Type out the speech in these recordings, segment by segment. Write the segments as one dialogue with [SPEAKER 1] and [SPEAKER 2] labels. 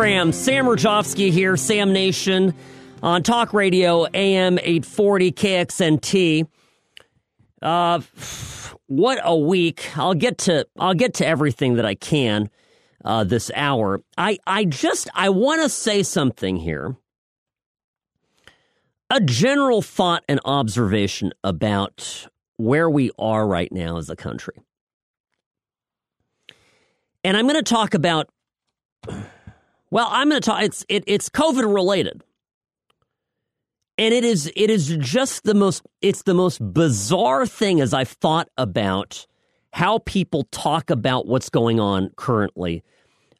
[SPEAKER 1] Sam Mirejovsky here, Sam Nation on Talk Radio AM 840 KXNT. Uh, what a week! I'll get to I'll get to everything that I can uh, this hour. I I just I want to say something here. A general thought and observation about where we are right now as a country. And I'm going to talk about well, I'm going to talk. It's it, it's COVID related, and it is it is just the most it's the most bizarre thing as I've thought about how people talk about what's going on currently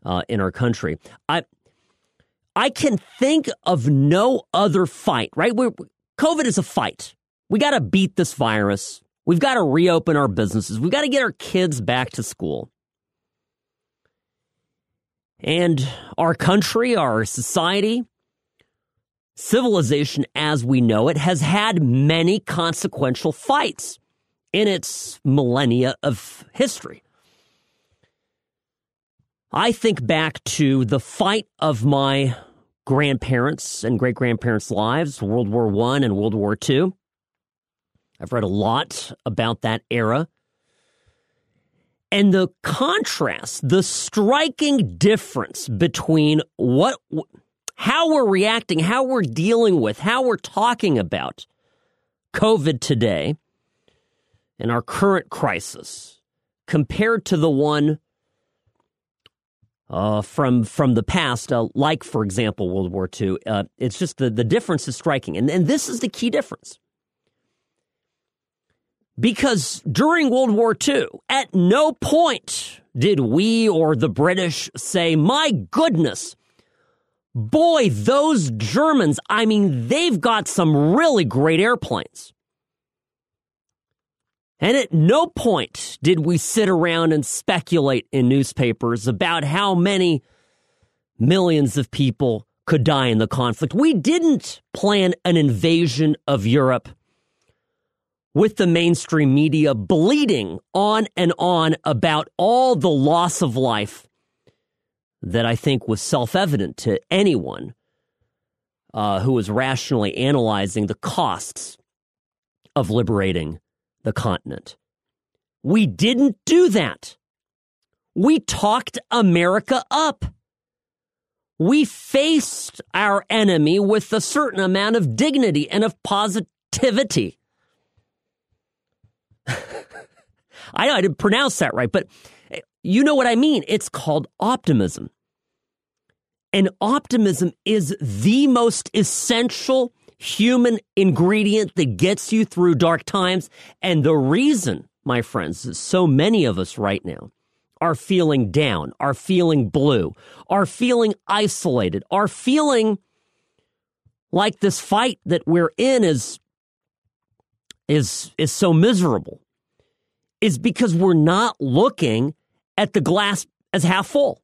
[SPEAKER 1] uh, in our country. I I can think of no other fight. Right, We're, COVID is a fight. We got to beat this virus. We've got to reopen our businesses. We've got to get our kids back to school. And our country, our society, civilization as we know it, has had many consequential fights in its millennia of history. I think back to the fight of my grandparents and great grandparents' lives, World War I and World War II. I've read a lot about that era. And the contrast, the striking difference between what, how we're reacting, how we're dealing with, how we're talking about COVID today and our current crisis compared to the one uh, from from the past, uh, like for example World War II, uh, it's just the the difference is striking, and and this is the key difference. Because during World War II, at no point did we or the British say, my goodness, boy, those Germans, I mean, they've got some really great airplanes. And at no point did we sit around and speculate in newspapers about how many millions of people could die in the conflict. We didn't plan an invasion of Europe with the mainstream media bleeding on and on about all the loss of life that I think was self evident to anyone uh, who was rationally analyzing the costs of liberating the continent. We didn't do that. We talked America up. We faced our enemy with a certain amount of dignity and of positivity. I know I didn't pronounce that right, but eh, you know what I mean. It's called optimism. And optimism is the most essential human ingredient that gets you through dark times. And the reason, my friends, so many of us right now are feeling down, are feeling blue, are feeling isolated, are feeling like this fight that we're in is is is so miserable is because we're not looking at the glass as half full.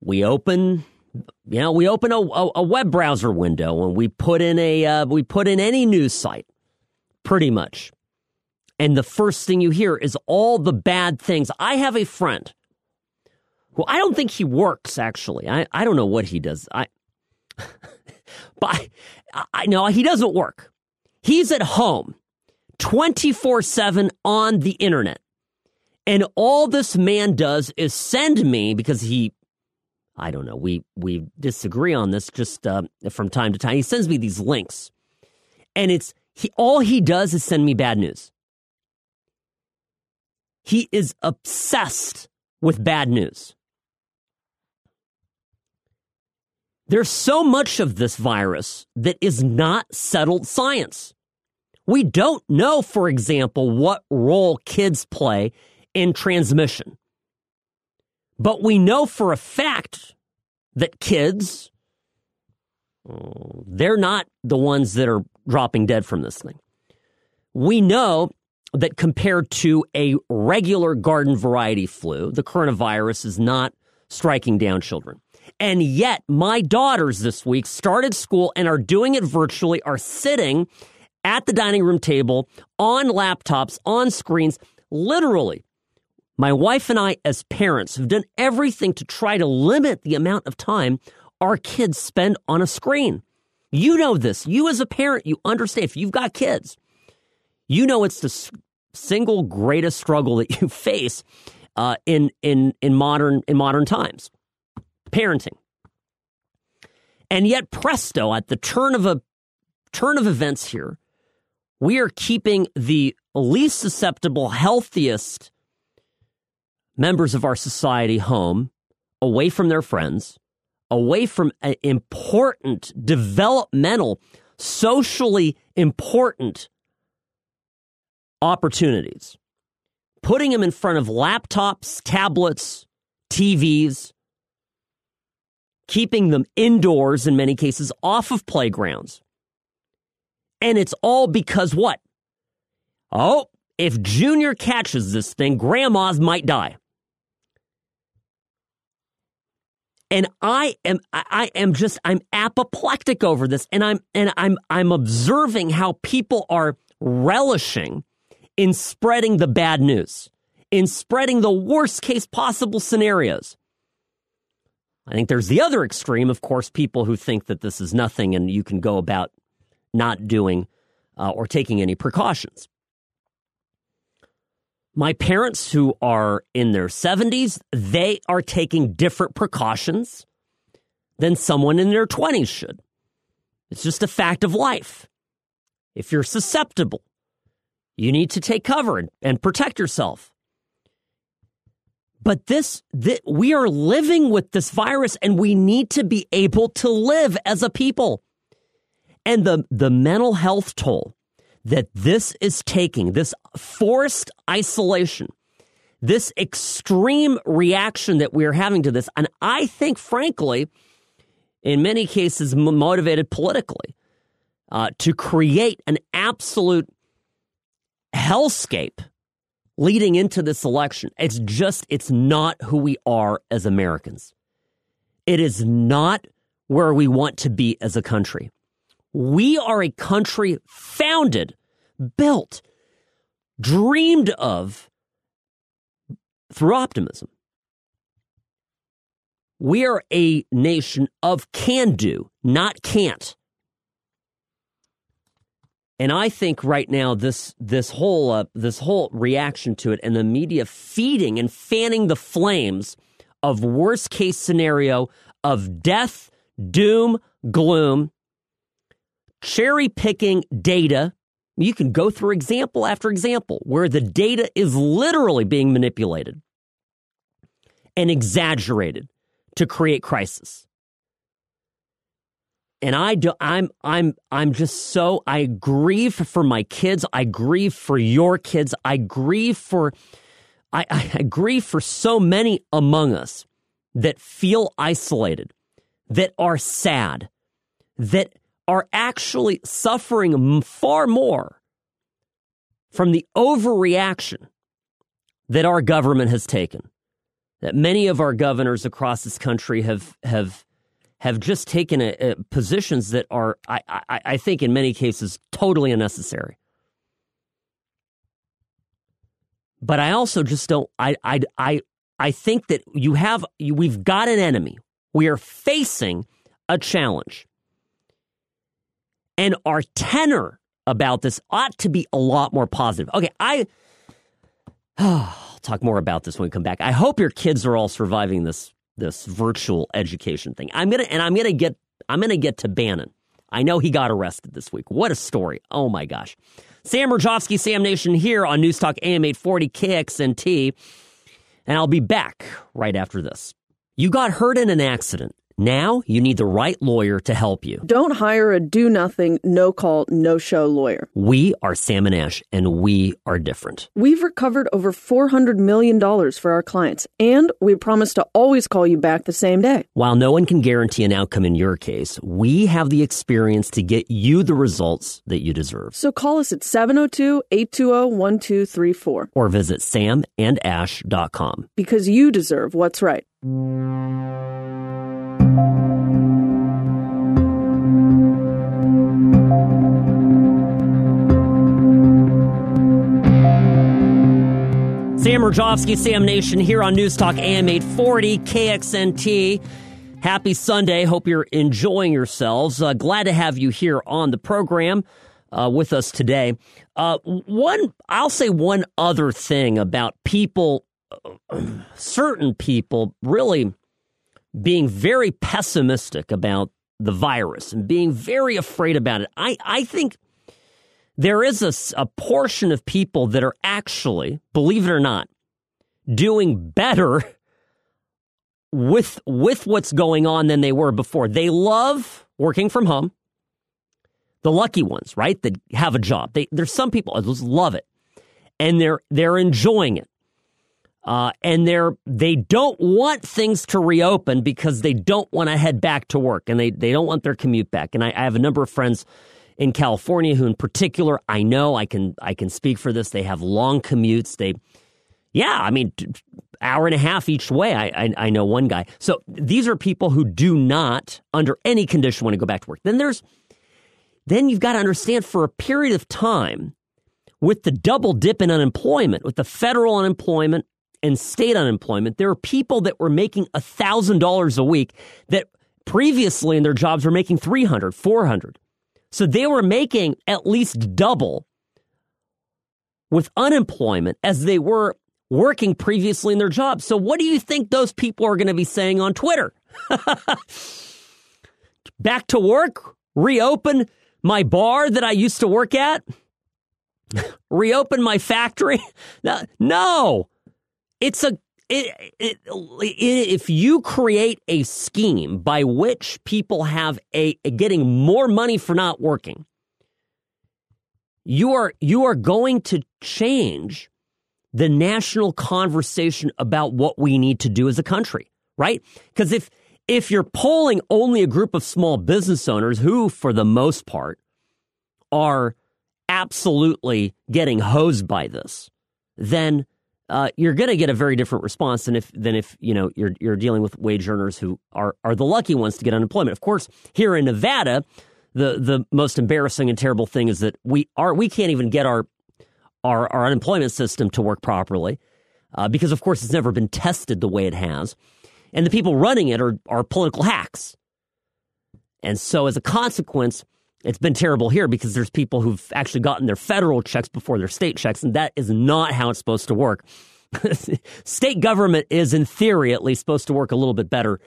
[SPEAKER 1] We open, you know, we open a, a, a web browser window and we put in a uh, we put in any news site, pretty much, and the first thing you hear is all the bad things. I have a friend who I don't think he works actually. I I don't know what he does. I, but I, I know he doesn't work. He's at home 24 7 on the internet. And all this man does is send me because he, I don't know, we, we disagree on this just uh, from time to time. He sends me these links. And it's, he, all he does is send me bad news. He is obsessed with bad news. There's so much of this virus that is not settled science. We don't know, for example, what role kids play in transmission. But we know for a fact that kids, they're not the ones that are dropping dead from this thing. We know that compared to a regular garden variety flu, the coronavirus is not striking down children. And yet, my daughters this week started school and are doing it virtually, are sitting at the dining room table, on laptops, on screens. Literally, My wife and I, as parents, have done everything to try to limit the amount of time our kids spend on a screen. You know this. You, as a parent, you understand. If you've got kids, you know it's the single greatest struggle that you face uh, in in in modern in modern times, parenting. And yet, presto, at the turn of a turn of events here, we are keeping the least susceptible, healthiest members of our society home, away from their friends, away from important, developmental, socially important opportunities, putting them in front of laptops, tablets, TVs, keeping them indoors in many cases, off of playgrounds. And it's all because what? Oh, if Junior catches this thing, grandmas might die. and I am I am just I'm apoplectic over this and I'm and I'm I'm observing how people are relishing in spreading the bad news, in spreading the worst case possible scenarios. I think there's the other extreme, of course, people who think that this is nothing and you can go about not doing uh, or taking any precautions. My parents, who are in their 70s, they are taking different precautions than someone in their 20s should. It's just a fact of life. If you're susceptible, you need to take cover and, and protect yourself. But this, this, we are living with this virus and we need to be able to live as a people. And the, the mental health toll that this is taking, this forced isolation, this extreme reaction that we're having to this, and I think, frankly, in many cases, motivated politically, uh, to create an absolute hellscape leading into this election. It's just, it's not who we are as Americans. It is not where we want to be as a country. We are a country founded, built, dreamed of through optimism. We are a nation of can do, not can't. And I think right now this this whole uh, this whole reaction to it and the media feeding and fanning the flames of worst case scenario of death, doom, gloom cherry picking data. You can go through example after example where the data is literally being manipulated and exaggerated to create crisis. And I do, I'm I'm I'm just so I grieve for my kids. I grieve for your kids. I grieve for I, I grieve for so many among us that feel isolated, that are sad, that are actually suffering far more from the overreaction that our government has taken. That many of our governors across this country have have have just taken a, a positions that are, I, I, I think, in many cases, totally unnecessary. But I also just don't. I I I I think that you have we've got an enemy. We are facing a challenge. And our tenor about this ought to be a lot more positive. Okay, I. Oh, I'll talk more about this when we come back. I hope your kids are all surviving this this virtual education thing. I'm gonna and I'm gonna get I'm gonna get to Bannon. I know he got arrested this week. What a story! Oh my gosh. Sam Mirejovsky, Sam Nation here on News Talk AM 840 KXNT, and I'll be back right after this. You got hurt in an accident. Now you need the right lawyer to help you.
[SPEAKER 2] Don't hire a do nothing, no call, no show lawyer.
[SPEAKER 1] We are Sam and Ash, and we are different.
[SPEAKER 2] We've recovered over $400 million for our clients, and we promise to always call you back the same day.
[SPEAKER 1] While no one can guarantee an outcome in your case, we have the experience to get you the results that you deserve.
[SPEAKER 2] So call us at 702 820 1234
[SPEAKER 1] or visit samandash.com.
[SPEAKER 2] Because you deserve what's right.
[SPEAKER 1] Sam Mirejovsky, Sam Nation here on News Talk AM 840 KXNT. Happy Sunday. Hope you're enjoying yourselves. Uh, glad to have you here on the program uh, with us today. Uh, one, I'll say one other thing about people, certain people really being very pessimistic about the virus and being very afraid about it. I, I think there is a, a portion of people that are actually, believe it or not, doing better with with what's going on than they were before. They love working from home. The lucky ones, right? That have a job. They, there's some people that just love it, and they're they're enjoying it. Uh, and they're they don't want things to reopen because they don't want to head back to work and they, they don't want their commute back. And I, I have a number of friends in California who in particular I know I can I can speak for this. They have long commutes. They yeah, I mean hour and a half each way. I, I, I know one guy. So these are people who do not under any condition want to go back to work. Then there's then you've got to understand for a period of time with the double dip in unemployment, with the federal unemployment and state unemployment, there are people that were making $1,000 a week that previously in their jobs were making 300, 400. So they were making at least double with unemployment as they were working previously in their jobs. So what do you think those people are going to be saying on Twitter? Back to work? Reopen my bar that I used to work at? Reopen my factory? No. It's a it, it, it, if you create a scheme by which people have a, a getting more money for not working, you are you are going to change the national conversation about what we need to do as a country, right? Because if if you're polling only a group of small business owners who, for the most part, are absolutely getting hosed by this, then uh, you're going to get a very different response than if than if you know you're you're dealing with wage earners who are are the lucky ones to get unemployment. Of course, here in Nevada, the the most embarrassing and terrible thing is that we are we can't even get our our, our unemployment system to work properly uh, because, of course, it's never been tested the way it has, and the people running it are are political hacks. And so, as a consequence, it's been terrible here because there's people who've actually gotten their federal checks before their state checks, and that is not how it's supposed to work. state government is, in theory, at least, supposed to work a little bit better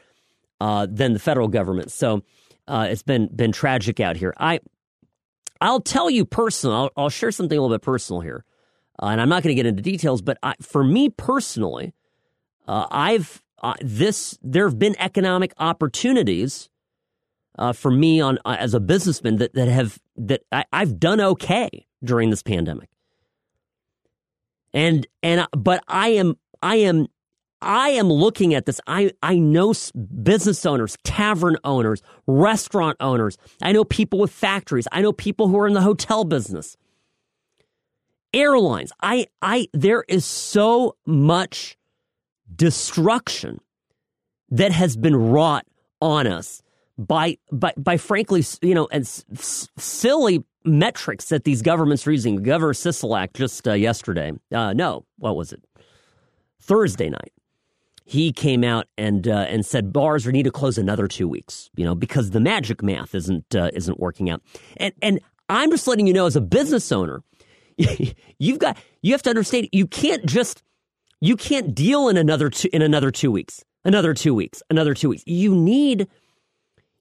[SPEAKER 1] uh, than the federal government. So uh, it's been been tragic out here. I I'll tell you personally. I'll, I'll share something a little bit personal here, uh, and I'm not going to get into details. But I, for me personally, uh, I've uh, this there have been economic opportunities uh, for me on uh, as a businessman that that have that I, I've done okay during this pandemic. And and but I am I am I am looking at this. I, I know business owners, tavern owners, restaurant owners. I know people with factories. I know people who are in the hotel business. Airlines. I, I, there is so much destruction that has been wrought on us by by by frankly, you know, and s- silly metrics that these governments are using. Governor Sisolak just uh, yesterday, uh, no, what was it? Thursday night, he came out and uh, and said bars need to close another two weeks, you know, because the magic math isn't uh, isn't working out. And and I'm just letting you know, as a business owner, you've got you have to understand you can't just you can't deal in another two, in another two weeks, another two weeks, another two weeks. You need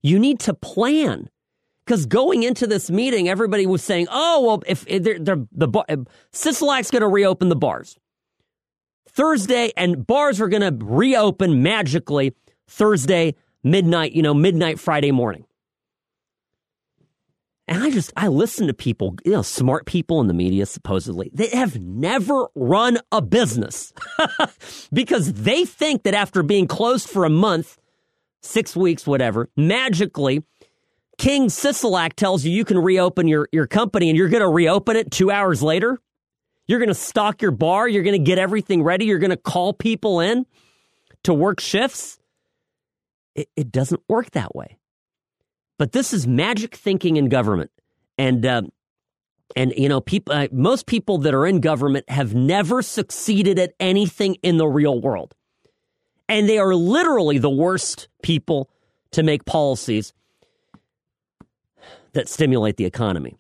[SPEAKER 1] you need to plan. Because going into this meeting, everybody was saying, oh, well, if, if they're, they're, the bar, Sisolak's going to reopen the bars Thursday, and bars are going to reopen magically Thursday, midnight, you know, midnight Friday morning. And I just, I listen to people, you know, smart people in the media, supposedly, they have never run a business because they think that after being closed for a month, six weeks, whatever, magically, King Sisolak tells you you can reopen your, your company and you're going to reopen it two hours later. You're going to stock your bar. You're going to get everything ready. You're going to call people in to work shifts. It, it, doesn't work that way. But this is magic thinking in government. And uh, And you know, people, uh, most people that are in government have never succeeded at anything in the real world, and they are literally the worst people to make policies that stimulate the economy.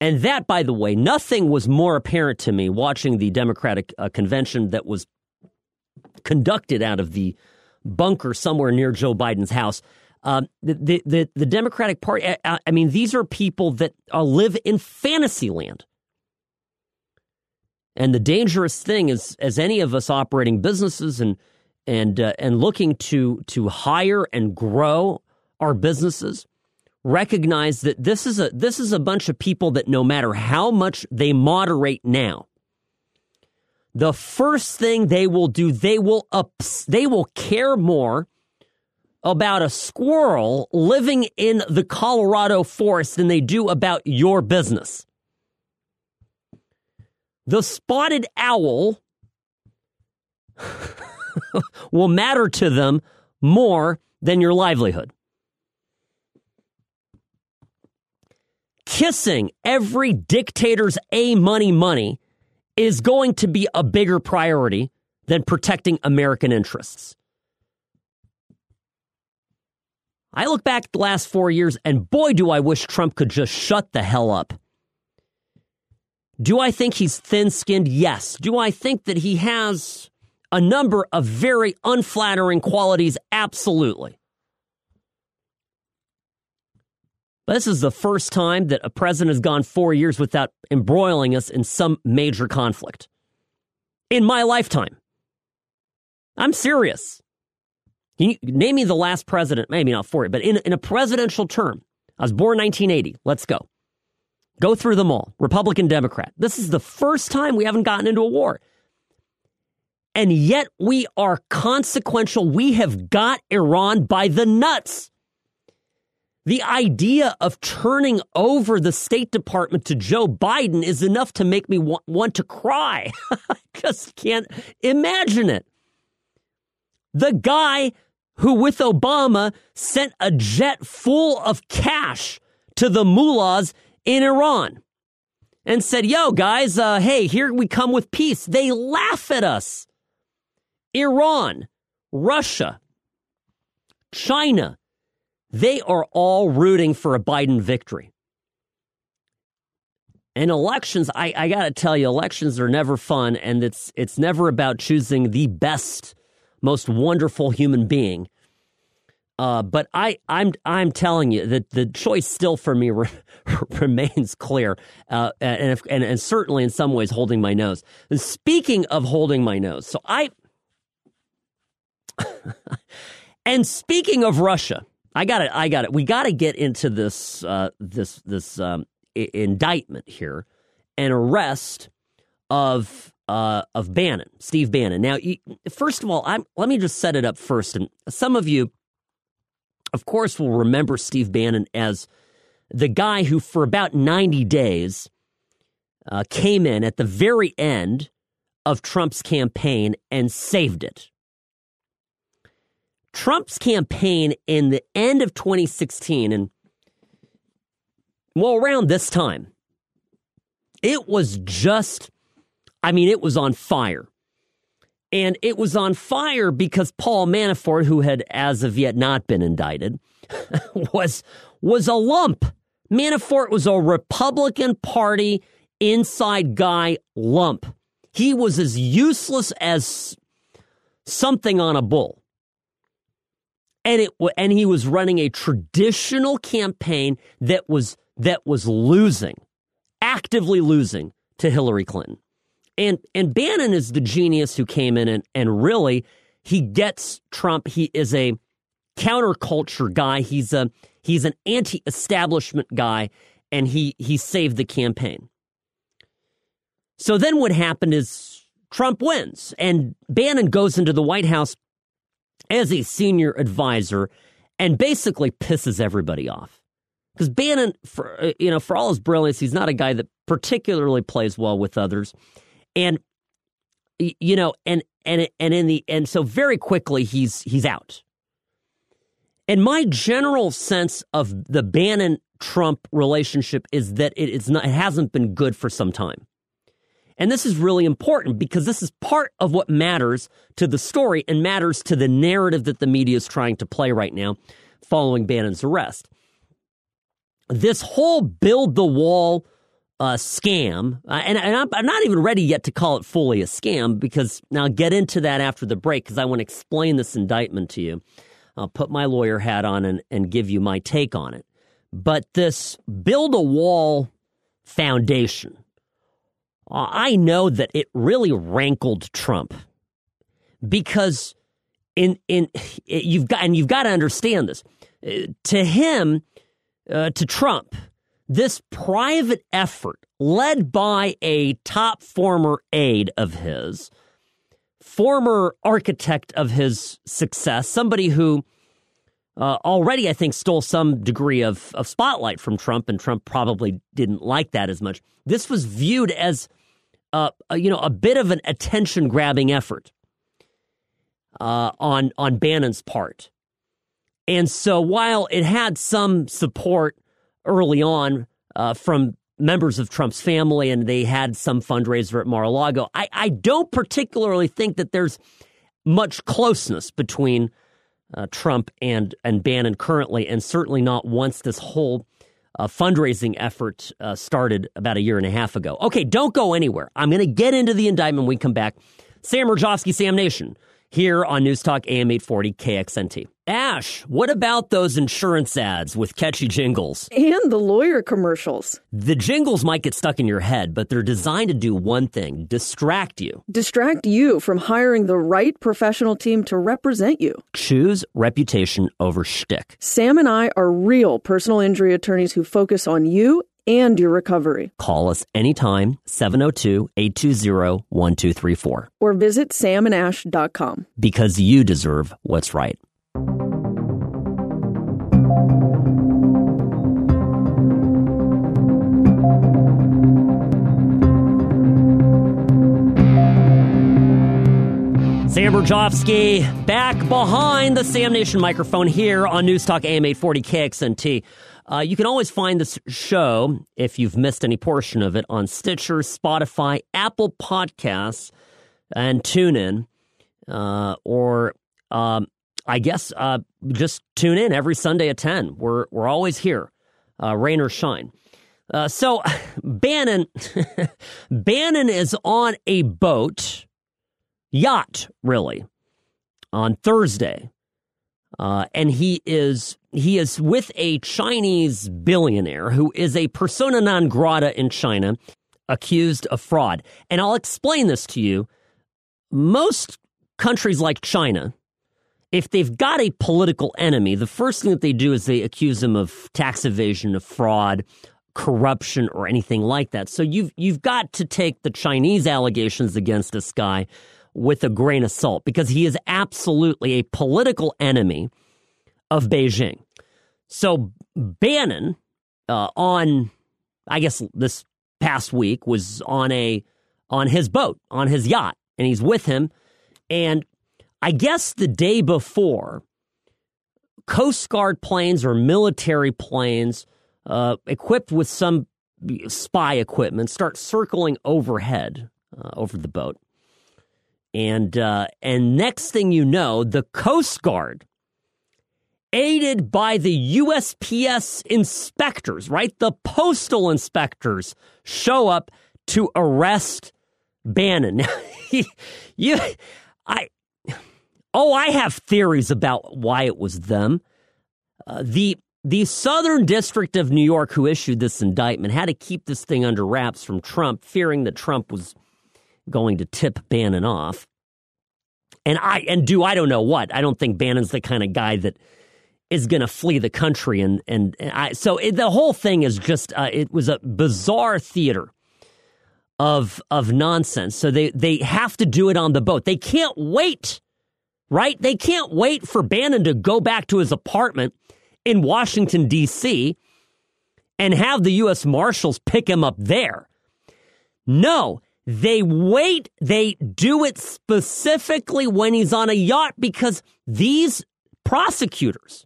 [SPEAKER 1] And that, by the way, nothing was more apparent to me watching the Democratic uh, convention that was conducted out of the bunker somewhere near Joe Biden's house. Uh, the, the, the Democratic Party, I, I, mean, these are people that uh, live in fantasy land. And the dangerous thing is, as any of us operating businesses and and uh, and looking to to hire and grow our businesses, recognize that this is a this is a bunch of people that no matter how much they moderate now, the first thing they will do, they will ups, they will care more about a squirrel living in the Colorado forest than they do about your business. The spotted owl will matter to them more than your livelihood. Kissing every dictator's A money money is going to be a bigger priority than protecting American interests. I look back the last four years, and boy, do I wish Trump could just shut the hell up. Do I think he's thin skinned? Yes. Do I think that he has a number of very unflattering qualities? Absolutely. This is the first time that a president has gone four years without embroiling us in some major conflict in my lifetime. I'm serious. You, name me the last president, maybe not four, but in, in a presidential term. I was born 1980. Let's go. Go through them all Republican, Democrat. This is the first time we haven't gotten into a war. And yet we are consequential. We have got Iran by the nuts. The idea of turning over the State Department to Joe Biden is enough to make me want, want to cry. I just can't imagine it. The guy who, with Obama, sent a jet full of cash to the mullahs in Iran and said, Yo, guys, uh, hey, here we come with peace. They laugh at us. Iran, Russia, China, they are all rooting for a Biden victory. And elections, I, I got to tell you, elections are never fun, and it's it's never about choosing the best, most wonderful human being. Uh, but I, I'm I'm telling you that the choice still for me re- remains clear, uh, and, if, and and certainly in some ways holding my nose. And speaking of holding my nose, so I, and speaking of Russia, I got it. I got it. We got to get into this uh, this this um, I- indictment here, an arrest of uh, of Bannon, Steve Bannon. Now, first of all, I'm, let me just set it up first. And some of you, of course, will remember Steve Bannon as the guy who, for about 90 days, uh, came in at the very end of Trump's campaign and saved it. Trump's campaign in the end of 2016 and well around this time it was just I mean it was on fire. And it was on fire because Paul Manafort who had as of yet not been indicted was was a lump. Manafort was a Republican Party inside guy lump. He was as useless as something on a bull and it and he was running a traditional campaign that was that was losing, actively losing to Hillary Clinton. And and Bannon is the genius who came in and, and really he gets Trump. He is a counterculture guy. He's a he's an anti-establishment guy, and he he saved the campaign. So then what happened is Trump wins, and Bannon goes into the White House as a senior advisor and basically pisses everybody off. Because Bannon, for uh, you know, for all his brilliance, he's not a guy that particularly plays well with others, and you know, and and and in the and so very quickly he's he's out, And my general sense of the Bannon Trump relationship is that it is not it hasn't been good for some time. And this is really important because this is part of what matters to the story and matters to the narrative that the media is trying to play right now following Bannon's arrest. This whole build the wall uh, scam, uh, and, and I'm, I'm, not even ready yet to call it fully a scam because now I'll get into that after the break because I want to explain this indictment to you. I'll put my lawyer hat on and, and give you my take on it. But this build a wall foundation, I know that it really rankled Trump because in in it, you've got and you've got to understand this. Uh, to him, uh, to Trump, this private effort led by a top former aide of his, former architect of his success, somebody who uh, already, I think, stole some degree of, of spotlight from Trump, and Trump probably didn't like that as much. This was viewed as, uh, a, you know, a bit of an attention grabbing effort uh, on on Bannon's part, and so while it had some support early on uh, from members of Trump's family, and they had some fundraiser at Mar-a-Lago. I, I don't particularly think that there's much closeness between uh, Trump and and Bannon currently, and certainly not once this whole uh, fundraising effort uh, started about a year and a half ago. Okay, don't go anywhere. I'm going to get into the indictment when we come back. Sam Mirejovsky, Sam Nation here on News Talk AM 840 KXNT. Ash, what about those insurance ads with catchy jingles?
[SPEAKER 2] And the lawyer commercials.
[SPEAKER 1] The jingles might get stuck in your head, but they're designed to do one thing distract you.
[SPEAKER 2] Distract you from hiring the right professional team to represent you.
[SPEAKER 1] Choose reputation over shtick.
[SPEAKER 2] Sam and I are real personal injury attorneys who focus on you and your recovery.
[SPEAKER 1] Call us anytime, 702 820 1234.
[SPEAKER 2] Or visit samandash.com.
[SPEAKER 1] Because you deserve what's right. Sam Mirejovsky back behind the Sam Nation microphone here on News Talk AM 840 KXNT. Uh, you can always find this show, if you've missed any portion of it, on Stitcher, Spotify, Apple Podcasts, and TuneIn. Uh, or um, I guess uh, just tune in every Sunday at 10. We're, we're always here, uh, rain or shine. Uh, so Bannon, Bannon is on a boat, yacht, really, on Thursday. Uh, and he is he is with a Chinese billionaire who is a persona non grata in China, accused of fraud. And I'll explain this to you. Most countries like China, if they've got a political enemy, the first thing that they do is they accuse them of tax evasion, of fraud, corruption, or anything like that. So you've you've got to take the Chinese allegations against this guy with a grain of salt because he is absolutely a political enemy of Beijing. So Bannon uh, on, I guess this past week was on a on his boat on his yacht, and he's with him. And I guess the day before, Coast Guard planes or military planes uh, equipped with some spy equipment start circling overhead uh, over the boat. And uh, and next thing you know, the Coast Guard, aided by the USPS inspectors, right, the postal inspectors, show up to arrest Bannon. you, I, oh, I have theories about why it was them. Uh, the the Southern District of New York, who issued this indictment, had to keep this thing under wraps from Trump, fearing that Trump was going to tip Bannon off. And I and do I don't know what. I don't think Bannon's the kind of guy that is going to flee the country and and, and I, so it, the whole thing is just uh, it was a bizarre theater of of nonsense. So they they have to do it on the boat. They can't wait. Right? They can't wait for Bannon to go back to his apartment in Washington D.C. and have the US Marshals pick him up there. No, they wait, they do it specifically when he's on a yacht because these prosecutors,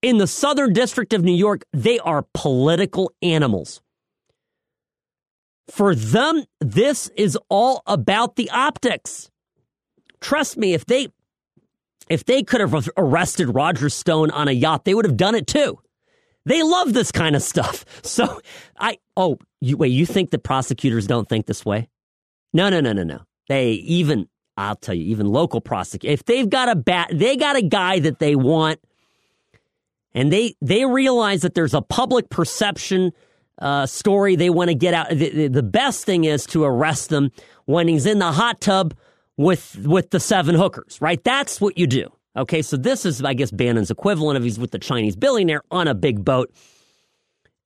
[SPEAKER 1] In the Southern District of New York, they are political animals. For them, this is all about the optics. Trust me, if they if they could have arrested Roger Stone on a yacht, they would have done it too. They love this kind of stuff. So I oh, you wait, you think the prosecutors don't think this way? No, no, no, no, no. They even I'll tell you, even local prosecutors, if they've got a bat, they got a guy that they want, and they they realize that there's a public perception uh, story they want to get out. The, the best thing is to arrest them when he's in the hot tub with with the seven hookers, right? That's what you do. Okay, so this is, I guess, Bannon's equivalent of he's with the Chinese billionaire on a big boat,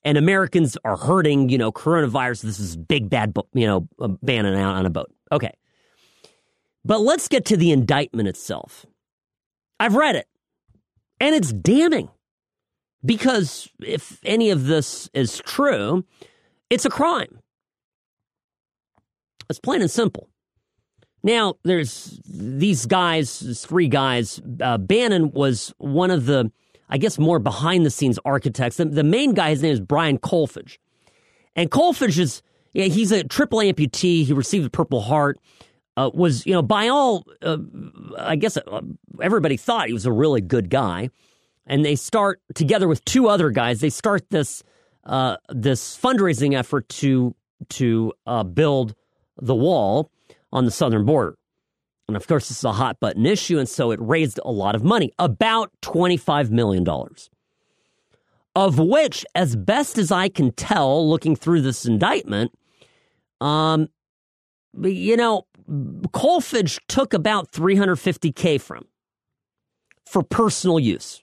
[SPEAKER 1] and Americans are hurting. You know, coronavirus. This is big bad, you know, uh, Bannon out on a boat. Okay, but let's get to the indictment itself. I've read it, and it's damning. Because if any of this is true, it's a crime. It's plain and simple. Now, there's these guys, three guys. Uh, Bannon was one of the, I guess, more behind the scenes architects. The, the main guy, his name is Brian Kolfage. And Kolfage is, yeah, he's a triple amputee. He received a Purple Heart. Uh, was, you know, by all, uh, I guess uh, everybody thought he was a really good guy and they start together with two other guys. They start this uh, this fundraising effort to to uh, build the wall on the southern border. And of course, this is a hot button issue, and so it raised a lot of money, about twenty five million dollars, of which, as best as I can tell, looking through this indictment, um, you know, Kolfage took about three hundred fifty k from for personal use.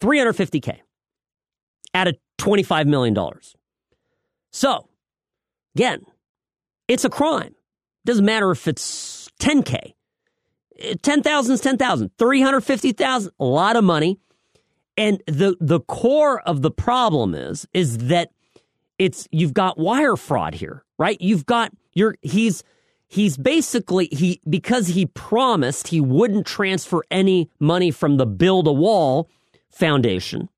[SPEAKER 1] 350K out of $25 million. So, again, it's a crime. Doesn't matter if it's 10K. Eh, 10,000 is 10,000. 350,000, a lot of money. And the the core of the problem is is that it's you've got wire fraud here, right? You've got your he's he's basically he because he promised he wouldn't transfer any money from the build a wall Foundation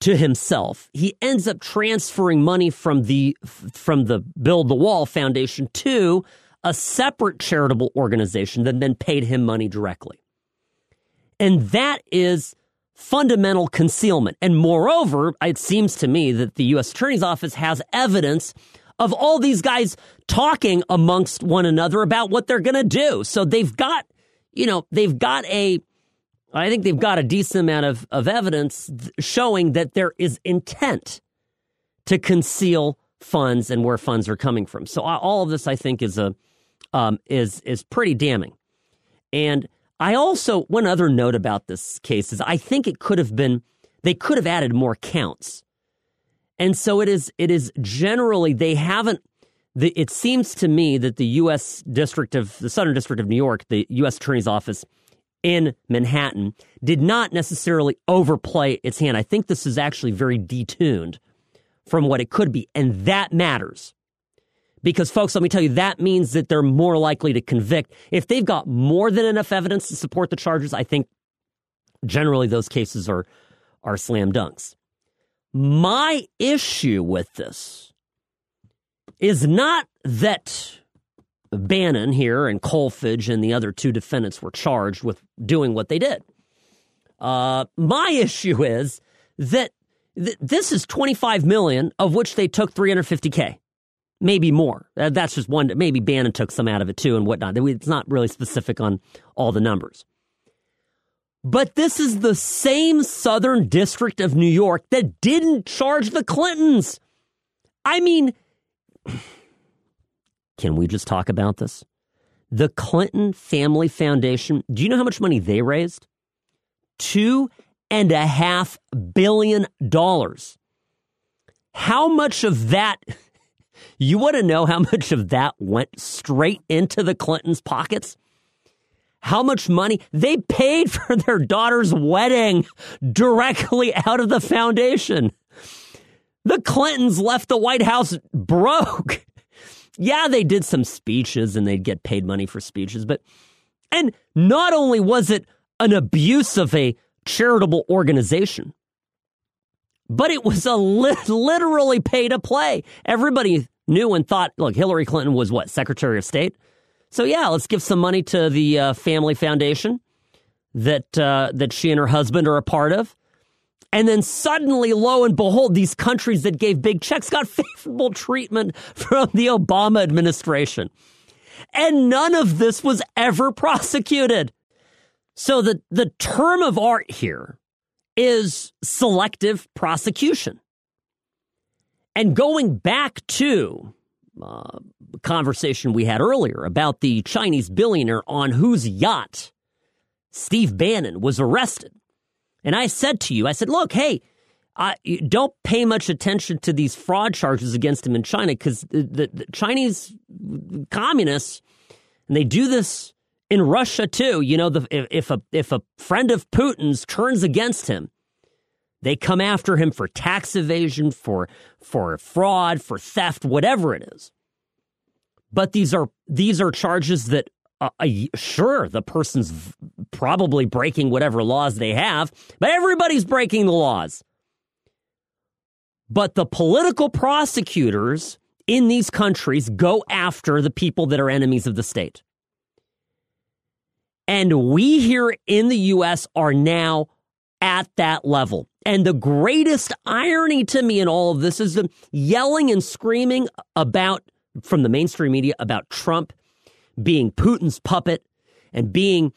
[SPEAKER 1] to himself. He ends up transferring money from the from the Build the Wall Foundation to a separate charitable organization that then paid him money directly. And that is fundamental concealment. And moreover, it seems to me that the U.S. Attorney's Office has evidence of all these guys talking amongst one another about what they're going to do. So they've got, you know, they've got a I think they've got a decent amount of, of evidence showing that there is intent to conceal funds and where funds are coming from. So all of this, I think, is a um, is is pretty damning. And I also one other note about this case is I think it could have been they could have added more counts, and so it is it is generally they haven't. The, it seems to me that the U.S. District of the Southern District of New York, the U.S. Attorney's Office, in Manhattan did not necessarily overplay its hand. I think this is actually very detuned from what it could be, and that matters. Because, folks, let me tell you, that means that they're more likely to convict. If they've got more than enough evidence to support the charges, I think generally those cases are, are slam dunks. My issue with this is not that Bannon here and Kolfage and the other two defendants were charged with doing what they did. Uh, my issue is that th- this is 25 million of which they took 350k, maybe more. Uh, that's just one. Maybe Bannon took some out of it too and whatnot. It's not really specific on all the numbers. But this is the same Southern District of New York that didn't charge the Clintons. I mean. Can we just talk about this? The Clinton Family Foundation, do you know how much money they raised? Two and a half billion dollars. How much of that, you want to know how much of that went straight into the Clintons' pockets? How much money they paid for their daughter's wedding directly out of the foundation. The Clintons left the White House broke yeah, they did some speeches and they'd get paid money for speeches, but and not only was it an abuse of a charitable organization. But it was a li- literally pay to play. Everybody knew and thought, look, Hillary Clinton was what, Secretary of State? So yeah, let's give some money to the uh, family foundation that uh, that she and her husband are a part of. And then suddenly, lo and behold, these countries that gave big checks got favorable treatment from the Obama administration. And none of this was ever prosecuted. So the, the term of art here is selective prosecution. And going back to uh, conversation we had earlier about the Chinese billionaire on whose yacht Steve Bannon was arrested. And I said to you, I said, look, hey, uh, don't pay much attention to these fraud charges against him in China because the, the, the, Chinese communists, and they do this in Russia too. You know, the, if, if a if a friend of Putin's turns against him, they come after him for tax evasion, for for fraud, for theft, whatever it is. But these are these are charges that uh, sure, the person's probably breaking whatever laws they have, but everybody's breaking the laws. But the political prosecutors in these countries go after the people that are enemies of the state. And we here in the U.S. are now at that level. And the greatest irony to me in all of this is the yelling and screaming about from the mainstream media about Trump being Putin's puppet and being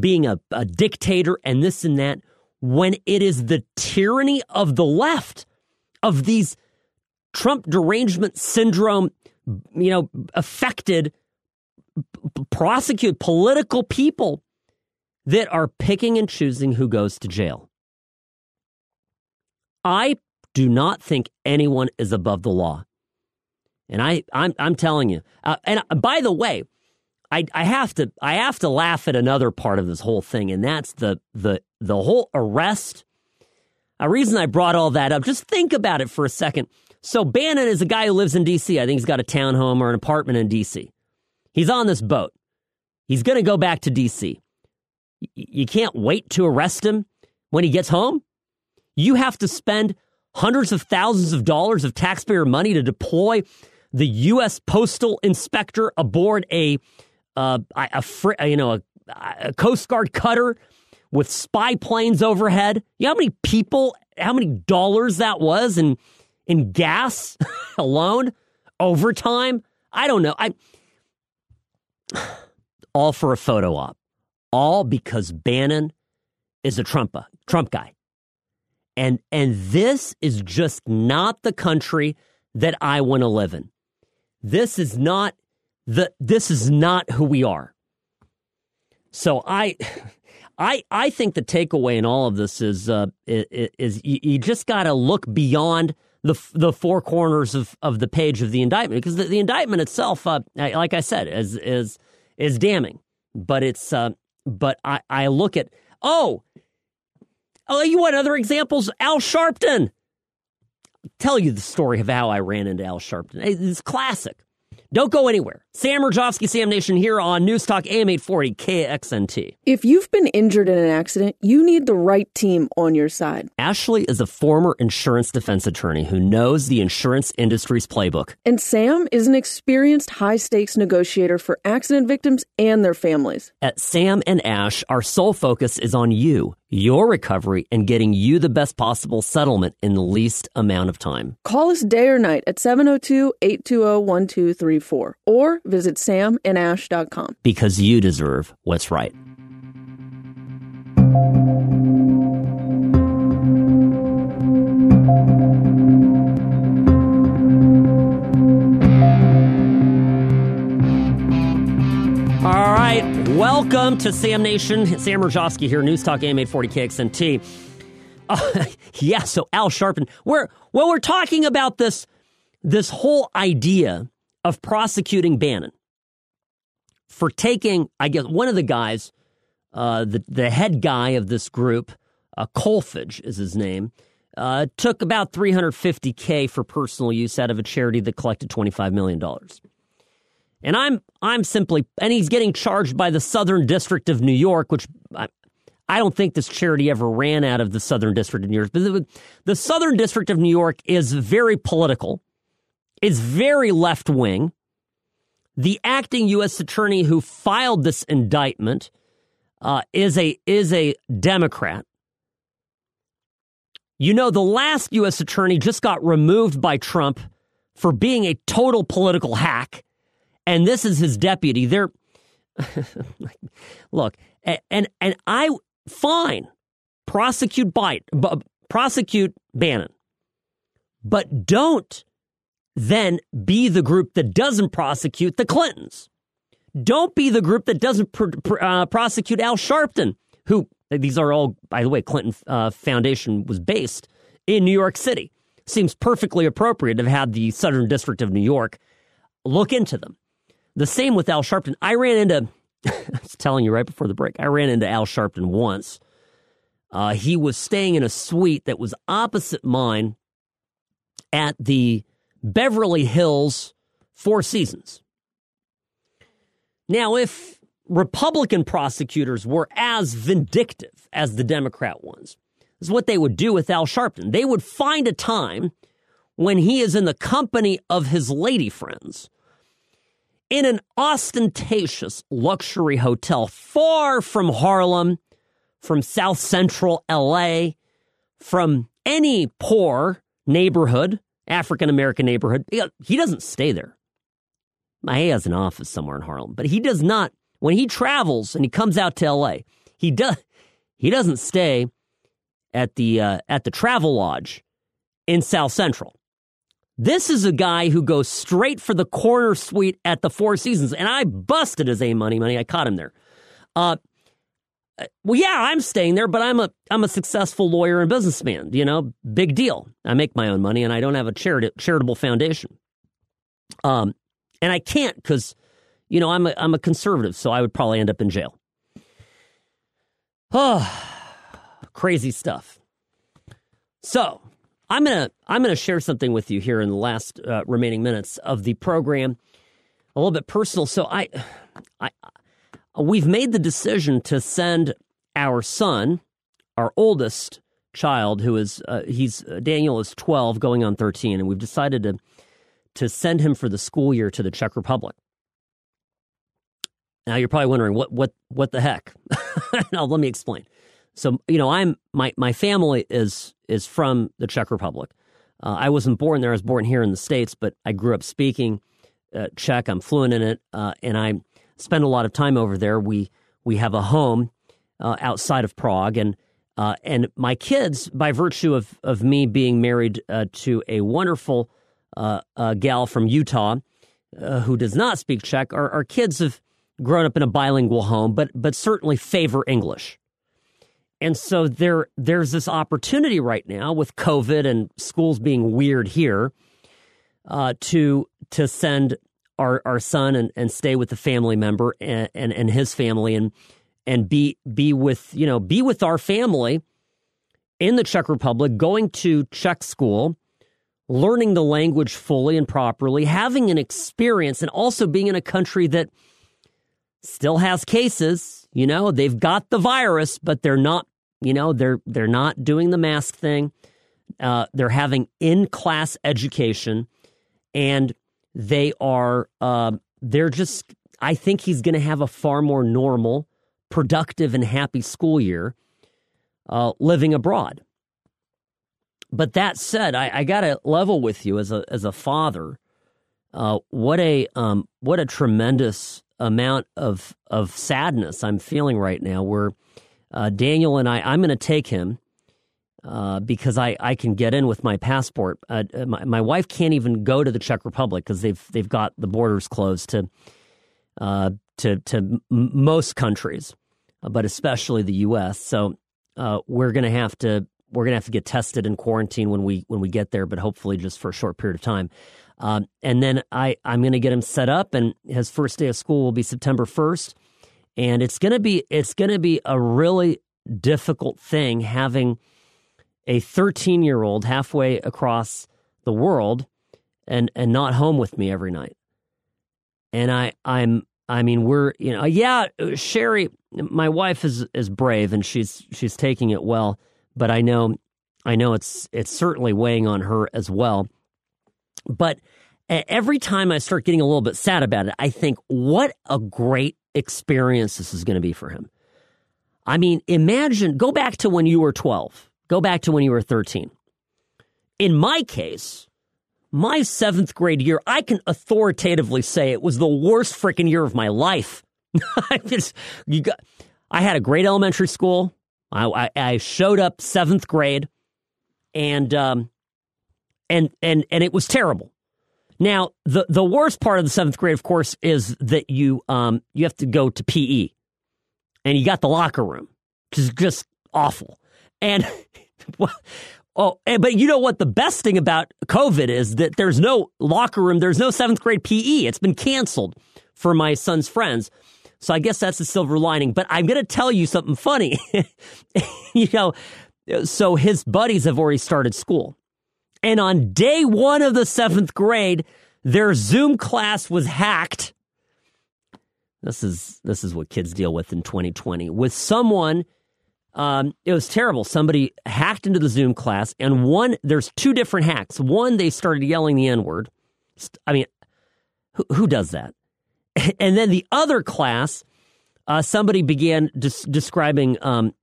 [SPEAKER 1] being a, a dictator and this and that when it is the tyranny of the left of these Trump derangement syndrome, you know, affected, prosecute political people that are picking and choosing who goes to jail. I do not think anyone is above the law. And I, I'm, I'm telling you. Uh, and by the way, I, I have to I have to laugh at another part of this whole thing, and that's the the the whole arrest. A reason I brought all that up, just think about it for a second. So Bannon is a guy who lives in D.C. I think he's got a townhome or an apartment in D.C. He's on this boat. He's going to go back to D.C. Y- you can't wait to arrest him when he gets home. You have to spend hundreds of thousands of dollars of taxpayer money to deploy the U.S. postal inspector aboard a uh, a, a you know a, a Coast Guard cutter with spy planes overhead. You know how many people, how many dollars that was in in gas alone, overtime. I don't know. I all for a photo op, all because Bannon is a Trump Trump guy, and and this is just not the country that I want to live in. This is not the this is not who we are. So I I I think the takeaway in all of this is uh, is, you just got to look beyond the the four corners of, of the page of the indictment because the, the indictment itself, uh, like I said, is is is damning. But it's uh, but I I look at oh oh you want other examples? Al Sharpton. I'll tell you the story of how I ran into Al Sharpton. It's classic. Don't go anywhere. Sam Mirejovsky, Sam Nation here on News Talk AM 840 KXNT.
[SPEAKER 2] If you've been injured in an accident, you need the right team on your side.
[SPEAKER 1] Ashley is a former insurance defense attorney who knows the insurance industry's playbook.
[SPEAKER 2] And Sam is an experienced high stakes negotiator for accident victims and their families.
[SPEAKER 1] At Sam and Ash, our sole focus is on you your recovery and getting you the best possible settlement in the least amount of time.
[SPEAKER 2] Call us day or night at 702 820 1234 or visit samandash.com.
[SPEAKER 1] Because you deserve what's right. All right, welcome to Sam Nation. Sam Mirejovsky here, News Talk AM 840 KXNT. Uh, yeah, so Al Sharpton. We're well, we're talking about this this whole idea of prosecuting Bannon for taking, I guess, one of the guys, uh, the the head guy of this group, uh, Kolfage is his name, uh, took about 350k for personal use out of a charity that collected 25 million dollars. And I'm I'm simply and he's getting charged by the Southern District of New York, which I, I don't think this charity ever ran out of the Southern District of New York. The, the Southern District of New York is very political. It's very left wing. The acting U.S. attorney who filed this indictment uh, is a is a Democrat. You know, the last U.S. attorney just got removed by Trump for being a total political hack, and this is his deputy. They're look, and and I fine prosecute Biden, prosecute Bannon, but don't then be the group that doesn't prosecute the Clintons. Don't be the group that doesn't pr- pr- uh, prosecute Al Sharpton, who these are all, by the way, Clinton uh, Foundation was based in New York City. Seems perfectly appropriate to have had the Southern District of New York look into them. The same with Al Sharpton. I ran into, I was telling you right before the break, I ran into Al Sharpton once. Uh, he was staying in a suite that was opposite mine at the Beverly Hills Four Seasons. Now, if Republican prosecutors were as vindictive as the Democrat ones, is what they would do with Al Sharpton. They would find a time when he is in the company of his lady friends in an ostentatious luxury hotel far from Harlem, from South Central LA, from any poor neighborhood African American neighborhood. He doesn't stay there. He has an office somewhere in Harlem, but he does not. When he travels and he comes out to L.A., he does. He doesn't stay at the uh, at the Travel Lodge in South Central. This is a guy who goes straight for the corner suite at the Four Seasons, and I busted his A money money. I caught him there. Uh, uh, well, yeah, I'm staying there, but I'm a I'm a successful lawyer and businessman. You know, big deal. I make my own money, and I don't have a charity, charitable foundation. Um, and I can't because, you know, I'm a I'm a conservative, so I would probably end up in jail. Oh, crazy stuff. So I'm gonna I'm gonna share something with you here in the last uh, remaining minutes of the program, a little bit personal. So I, I we've made the decision to send our son, our oldest child, who is uh, he's uh, Daniel is 12, going on 13, and we've decided to to send him for the school year to the Czech Republic. Now you're probably wondering what what what the heck. now let me explain. So you know I'm my my family is is from the Czech Republic. Uh, I wasn't born there. I was born here in the states, but I grew up speaking uh, Czech. I'm fluent in it, uh, and I spend a lot of time over there. We we have a home uh, outside of Prague, and uh, and my kids, by virtue of of me being married uh, to a wonderful gal from Utah who does not speak Czech, our, our kids have grown up in a bilingual home, but but certainly favor English. And so there there's this opportunity right now with COVID and schools being weird here uh, to to send our, our son and, and stay with the family member and, and, and his family and and be be with you know be with our family in the Czech Republic, going to Czech school, learning the language fully and properly, having an experience, and also being in a country that still has cases. You know, they've got the virus, but they're not. You know, they're they're not doing the mask thing. Uh, they're having in class education, and they are, uh, they're just, I think he's going to have a far more normal, productive, and happy school year uh, living abroad. But that said, I, I got to level with you as a as a father. Uh, what a um, what a tremendous amount of of sadness I'm feeling right now. Where uh, Daniel and I, I'm going to take him uh, because I, I can get in with my passport. Uh, uh my, my wife can't even go to the Czech Republic because they've they've got the borders closed to uh, to to most countries, uh, but especially the U.S. So uh, we're gonna have to we're gonna have to get tested and quarantine when we when we get there, but hopefully just for a short period of time. Um, and then I I'm gonna get him set up, and his first day of school will be September first, and it's gonna be it's gonna be a really difficult thing having a 13 year old halfway across the world and and not home with me every night. And I I'm I mean, we're you know, yeah, Sherry, my wife is is brave and she's she's taking it well, but I know I know it's it's certainly weighing on her as well. But every time I start getting a little bit sad about it, I think what a great experience this is going to be for him. I mean, imagine go back to when you were 12. Go back to when you were 13. In my case, my 7th grade year, I can authoritatively say it was the worst freaking year of my life. I just you got I had a great elementary school. I, I, showed up 7th grade and um, and and and it was terrible. Now, the the worst part of the seventh grade, of course, is that you um you have to go to PE, and you got the locker room, which is just awful. And well, oh, and, but you know what? The best thing about COVID is that there's no locker room. There's no seventh grade PE. It's been canceled for my son's friends. So I guess that's the silver lining. But I'm going to tell you something funny. you know, so his buddies have already started school. And on day one of the seventh grade, their Zoom class was hacked. This is this is what kids deal with in 2020. With someone, um, it was terrible. Somebody hacked into the Zoom class, and one there's two different hacks. One, they started yelling the N word. I mean, who, who does that? And then the other class, uh, somebody began des- describing um,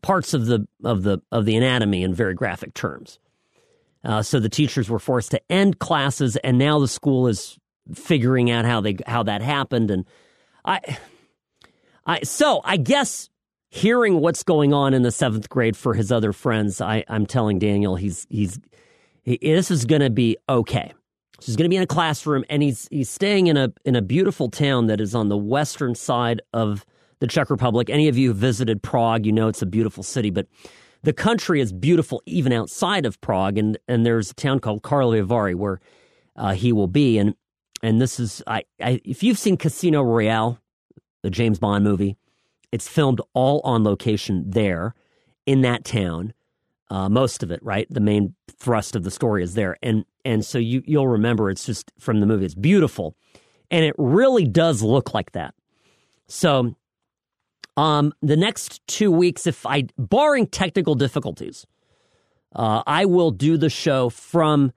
[SPEAKER 1] parts of the of the of the anatomy in very graphic terms. Uh, so the teachers were forced to end classes, and now the school is figuring out how they how that happened. And I, I so I guess hearing what's going on in the seventh grade for his other friends, I, I'm telling Daniel he's he's he, this is going to be okay. He's going to be in a classroom, and he's he's staying in a in a beautiful town that is on the western side of the Czech Republic. Any of you who visited Prague, you know it's a beautiful city, but the country is beautiful even outside of Prague. And, and there's a town called Karlovy where uh, he will be. And and this is I, I if you've seen Casino Royale, the James Bond movie, it's filmed all on location there in that town. Uh, most of it, right? The main thrust of the story is there, and and so you you'll remember it's just from the movie. It's beautiful, and it really does look like that. So um, the next two weeks, if I, barring technical difficulties, uh, I will do the show from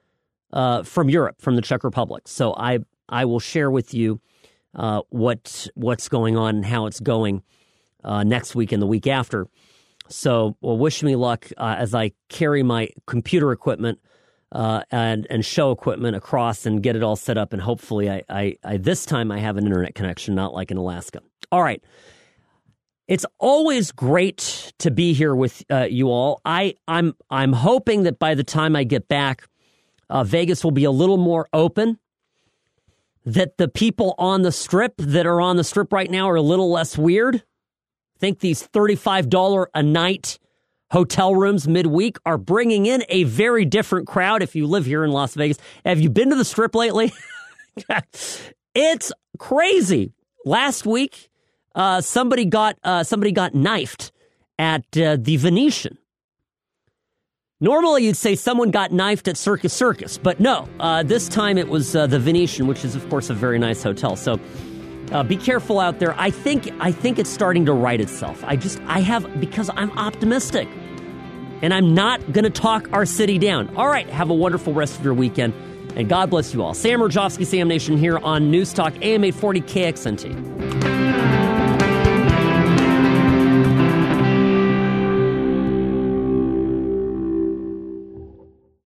[SPEAKER 1] uh, from Europe, from the Czech Republic. So I I will share with you uh, what what's going on and how it's going uh, next week and the week after. So, well, wish me luck uh, as I carry my computer equipment uh, and and show equipment across and get it all set up. And hopefully, I, I, I this time I have an internet connection, not like in Alaska. All right. It's always great to be here with uh, you all. I, I'm I'm hoping that by the time I get back, uh, Vegas will be a little more open. That the people on the strip that are on the strip right now are a little less weird. I think these thirty-five dollar a night hotel rooms midweek are bringing in a very different crowd. If you live here in Las Vegas, have you been to the strip lately? it's crazy. Last week, uh, somebody got uh, somebody got knifed at uh, the Venetian. Normally, you'd say someone got knifed at Circus Circus, but no. Uh, this time, it was uh, the Venetian, which is, of course, a very nice hotel. So, uh, be careful out there. I think I think it's starting to right itself. I just I have because I'm optimistic, and I'm not going to talk our city down. All right, have a wonderful rest of your weekend, and God bless you all. Sam Mirejovsky, Sam Nation here on News Talk AM 840 KXNT.